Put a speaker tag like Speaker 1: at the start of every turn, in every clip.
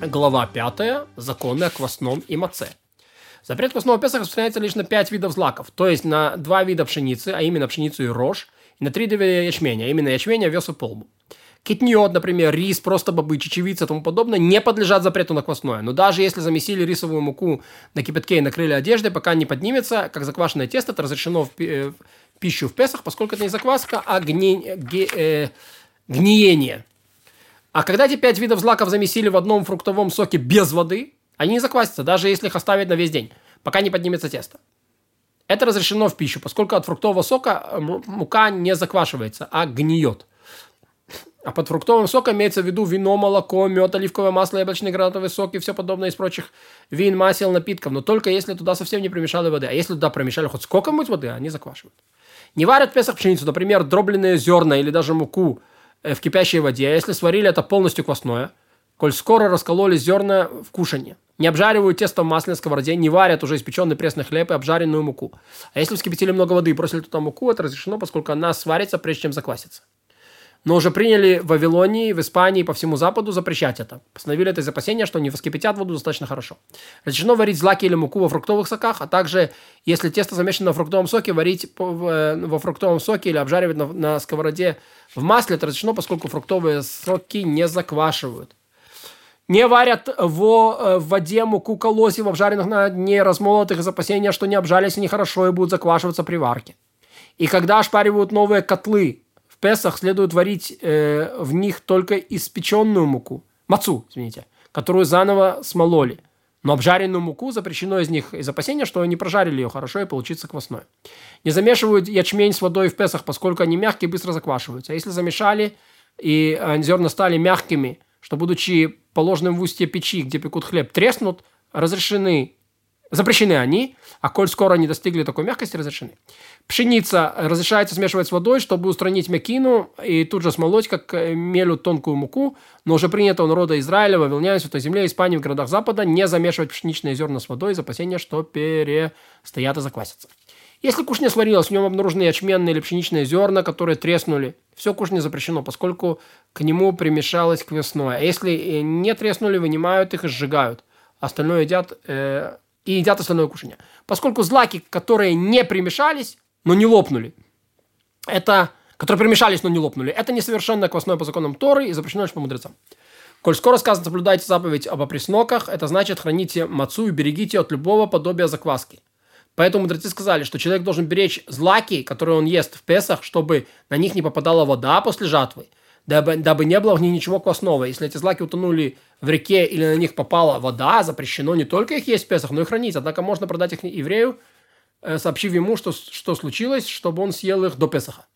Speaker 1: Глава 5. Законы о квасном и маце. Запрет квасного Песаха распространяется лишь на 5 видов злаков, то есть на 2 вида пшеницы, а именно пшеницу и рожь, и на 3 вида ячменя, а именно ячмень, овес и полбу. Китниот, например, рис, просто бобы, чечевица и тому подобное не подлежат запрету на квасное. Но даже если замесили рисовую муку на кипятке и накрыли одеждой, пока не поднимется, как заквашенное тесто, это разрешено в э, пищу в Песах, поскольку это не закваска, а гни... ге... э... гниение. А когда эти пять видов злаков замесили в одном фруктовом соке без воды, они не заквасятся, даже если их оставить на весь день, пока не поднимется тесто. Это разрешено в пищу, поскольку от фруктового сока э, мука не заквашивается, а гниет. А под фруктовым соком имеется в виду вино, молоко, мед, оливковое масло, яблочный гранатовый сок и все подобное из прочих вин, масел, напитков. Но только если туда совсем не примешали воды. А если туда промешали хоть сколько-нибудь воды, они заквашивают. Не варят в Песах пшеницу, например, дробленные зерна или даже муку в кипящей воде. А если сварили это полностью квасное, коль скоро раскололи зерна в кушанье. Не обжаривают тесто в масляной сковороде, не варят уже испеченный пресный хлеб и обжаренную муку. А если вскипятили много воды и бросили туда муку, это разрешено, поскольку она сварится, прежде чем заквасится но уже приняли в Вавилонии, в Испании, по всему Западу запрещать это. Постановили это из опасения, что они вскипятят воду достаточно хорошо. Разрешено варить злаки или муку во фруктовых соках, а также, если тесто замешано на фруктовом соке, варить э, во фруктовом соке или обжаривать на, на сковороде в масле. Это разрешено, поскольку фруктовые соки не заквашивают. Не варят во, э, в воде муку колосьев, обжаренных на дне, размолотых из опасения, что не обжались они хорошо и будут заквашиваться при варке. И когда ошпаривают новые котлы, в Песах следует варить э, в них только испеченную муку, мацу, извините, которую заново смололи. Но обжаренную муку запрещено из них из опасения, что они прожарили ее хорошо и получится квасной. Не замешивают ячмень с водой в Песах, поскольку они мягкие и быстро заквашиваются. А если замешали и э, зерна стали мягкими, что, будучи положенным в устье печи, где пекут хлеб, треснут, разрешены Запрещены они, а коль скоро они достигли такой мягкости, разрешены. Пшеница разрешается смешивать с водой, чтобы устранить мякину и тут же смолоть, как э, мелют тонкую муку, но уже принято у народа Израиля, Вавилоняне, Святой Земле, Испании, в городах Запада не замешивать пшеничные зерна с водой из опасения, что перестоят и заквасятся. Если кушня сварилась, в нем обнаружены ячменные или пшеничные зерна, которые треснули, все кушня запрещено, поскольку к нему примешалось квасное. А если э, не треснули, вынимают их и сжигают. Остальное едят э, и едят остальное кушание. Поскольку злаки, которые не примешались, но не лопнули, это, которые примешались, но не лопнули, это несовершенно квасное по законам Торы и запрещено лишь по мудрецам. Коль скоро сказано, соблюдайте заповедь об опресноках, это значит храните мацу и берегите от любого подобия закваски. Поэтому мудрецы сказали, что человек должен беречь злаки, которые он ест в Песах, чтобы на них не попадала вода после жатвы, дабы, дабы не было в них ничего квасного. Если эти злаки утонули в реке или на них попала вода, запрещено не только их есть в Песах, но и хранить. Однако можно продать их еврею, э, сообщив ему, что, что случилось, чтобы он съел их до Песаха.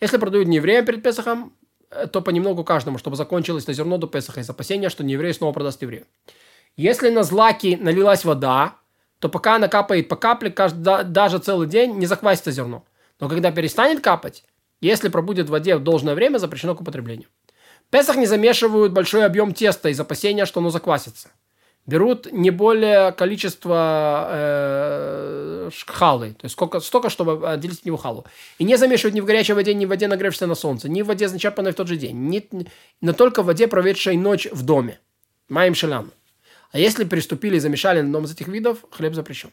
Speaker 1: Если продают не евреям перед Песахом, э, то понемногу каждому, чтобы закончилось на зерно до Песаха, из опасения, что не еврей снова продаст еврею. Если на злаки налилась вода, то пока она капает по капле, каждый, даже целый день не заквасится зерно. Но когда перестанет капать, если пробудет в воде в должное время, запрещено к употреблению. Песах не замешивают большой объем теста из опасения, что оно заквасится. Берут не более количество э, халы, то есть сколько, столько, чтобы отделить от него халу. И не замешивают ни в горячей воде, ни в воде, нагревшейся на солнце, ни в воде, зачерпанной в тот же день, ни, но только в воде, проведшей ночь в доме. Маем шелям. А если приступили и замешали на одном из этих видов, хлеб запрещен.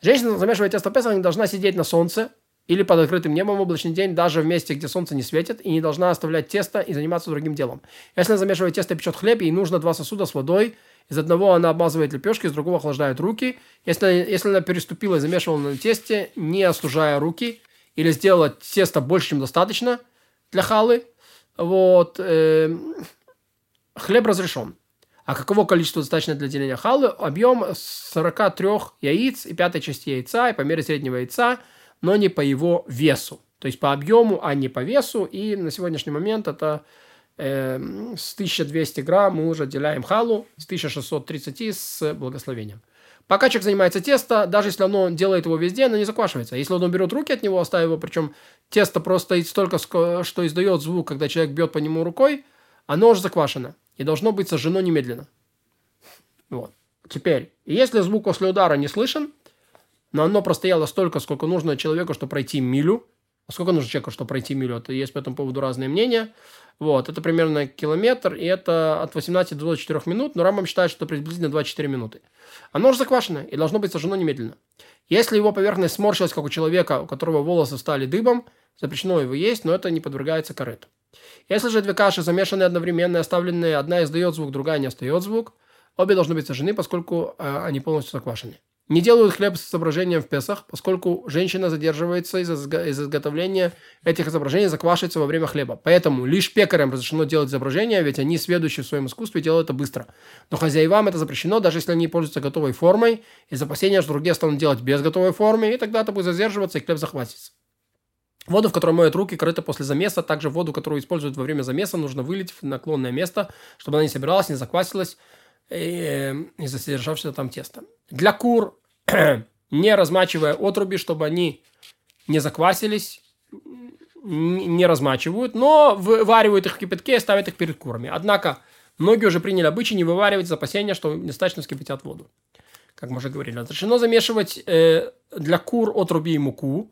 Speaker 1: Женщина, замешивая тесто Песах, не должна сидеть на солнце или под открытым небом в облачный день, даже в месте, где солнце не светит, и не должна оставлять тесто и заниматься другим делом. Если она замешивает тесто и печет хлеб, ей нужно два сосуда с водой. Из одного она обмазывает лепешки, из другого охлаждает руки. Если, если она переступила и замешивала на тесте, не остужая руки, или сделала тесто больше, чем достаточно для халы, вот, э, хлеб разрешен. А каково количество достаточно для деления халы? Объем 43 яиц и пятой части яйца, и по мере среднего яйца – но не по его весу. То есть по объему, а не по весу. И на сегодняшний момент это э, с 1200 грамм мы уже отделяем халу, с 1630 с благословением. Пока человек занимается тесто, даже если оно делает его везде, оно не заквашивается. Если он берет руки от него, оставив его, причем тесто просто столько, что издает звук, когда человек бьет по нему рукой, оно уже заквашено. И должно быть сожжено немедленно. Вот. Теперь, если звук после удара не слышен, но оно простояло столько, сколько нужно человеку, чтобы пройти милю, А сколько нужно человеку, чтобы пройти милю? Это есть по этому поводу разные мнения. Вот, это примерно километр, и это от 18 до 24 минут, но Рамбам считает, что приблизительно 24 минуты. Оно уже заквашено и должно быть сожжено немедленно. Если его поверхность сморщилась, как у человека, у которого волосы стали дыбом, запрещено его есть, но это не подвергается корыту. Если же две каши замешаны одновременно и оставленные, одна издает звук, другая не остает звук, обе должны быть сожжены, поскольку э, они полностью заквашены. Не делают хлеб с изображением в Песах, поскольку женщина задерживается из, из изготовления этих изображений, заквашивается во время хлеба. Поэтому лишь пекарям разрешено делать изображения, ведь они, сведущие в своем искусстве, делают это быстро. Но хозяевам это запрещено, даже если они пользуются готовой формой, из опасения, что другие станут делать без готовой формы, и тогда это будет задерживаться, и хлеб захватится. Воду, в которой моют руки, крыто после замеса. Также воду, которую используют во время замеса, нужно вылить в наклонное место, чтобы она не собиралась, не заквасилась э, из-за содержавшегося там теста. Для кур, не размачивая отруби, чтобы они не заквасились, не размачивают, но вываривают их в кипятке и ставят их перед курами. Однако многие уже приняли обычай не вываривать из опасения, что достаточно скипятят воду. Как мы уже говорили, разрешено замешивать э, для кур отруби и муку,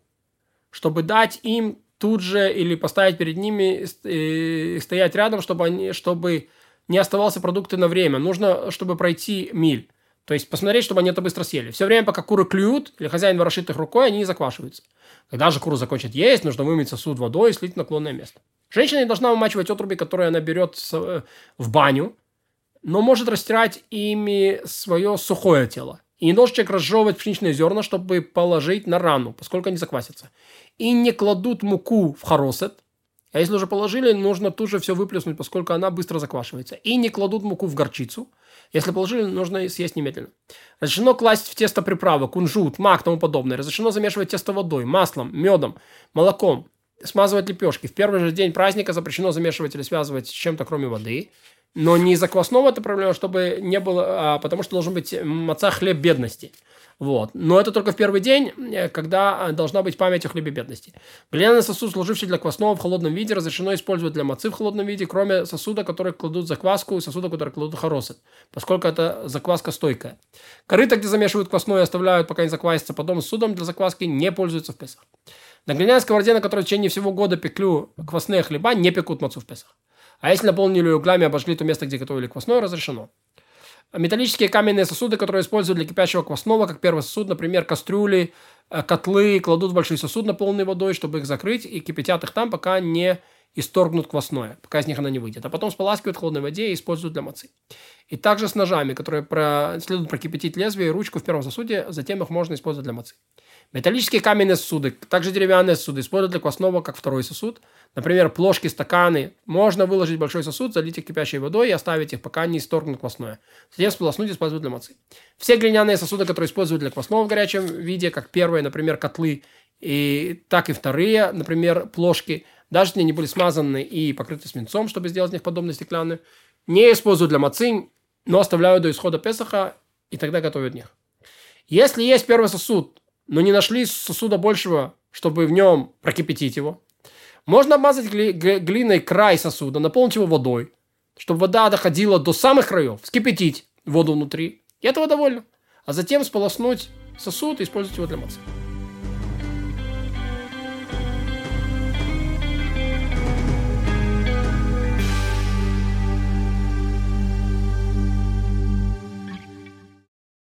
Speaker 1: чтобы дать им тут же или поставить перед ними и стоять рядом, чтобы, они, чтобы не оставался продукты на время. Нужно, чтобы пройти миль. То есть посмотреть, чтобы они это быстро съели. Все время, пока куры клюют, или хозяин ворошит их рукой, они не заквашиваются. Когда же куры закончат есть, нужно вымыть сосуд водой и слить наклонное место. Женщина не должна вымачивать отруби, которые она берет э, в баню, но может растирать ими свое сухое тело. И не должен человек разжевывать пшеничные зерна, чтобы положить на рану, поскольку они заквасятся. И не кладут муку в хоросет, а если уже положили, нужно тут же все выплеснуть, поскольку она быстро заквашивается. И не кладут муку в горчицу. Если положили, нужно съесть немедленно. Разрешено класть в тесто приправы, кунжут, мак тому подобное. Разрешено замешивать тесто водой, маслом, медом, молоком. Смазывать лепешки. В первый же день праздника запрещено замешивать или связывать с чем-то, кроме воды. Но не из-за квасного это проблема, чтобы не было, а потому что должен быть маца хлеб бедности. Вот. Но это только в первый день, э, когда э, должна быть память о хлебе бедности. Глиняный сосуд, служивший для квасного в холодном виде, разрешено использовать для мацы в холодном виде, кроме сосуда, который кладут закваску, и сосуда, который кладут хоросет, поскольку это закваска стойкая. Корыто, где замешивают квасное и оставляют, пока не заквасится, потом сосудом для закваски не пользуются в Песах. На глиняной сковороде, на которой в течение всего года пеклю квасные хлеба, не пекут мацу в Песах. А если наполнили углями и обожгли то место, где готовили квасное, разрешено. Металлические каменные сосуды, которые используют для кипящего квасного, как первый сосуд, например, кастрюли, э, котлы, кладут в большой сосуд, наполненный водой, чтобы их закрыть, и кипятят их там, пока не исторгнут квасное, пока из них она не выйдет. А потом споласкивают в холодной воде и используют для мацы. И также с ножами, которые про... следует прокипятить лезвие и ручку в первом сосуде, затем их можно использовать для мацы. Металлические каменные сосуды, также деревянные сосуды, используют для квасного как второй сосуд. Например, плошки, стаканы. Можно выложить большой сосуд, залить их кипящей водой и оставить их, пока не исторгнут квасное. Затем сполоснуть и использовать для мацы. Все глиняные сосуды, которые используют для квасного в горячем виде, как первые, например, котлы, и так и вторые, например, плошки, даже если они были смазаны и покрыты свинцом, чтобы сделать из них подобные стеклянные, не используют для мацы, но оставляют до исхода Песаха и тогда готовят них. Если есть первый сосуд, но не нашли сосуда большего, чтобы в нем прокипятить его. Можно обмазать гли- глиной край сосуда, наполнить его водой, чтобы вода доходила до самых краев, вскипятить воду внутри. И этого довольно. А затем сполоснуть сосуд и использовать его для мацы.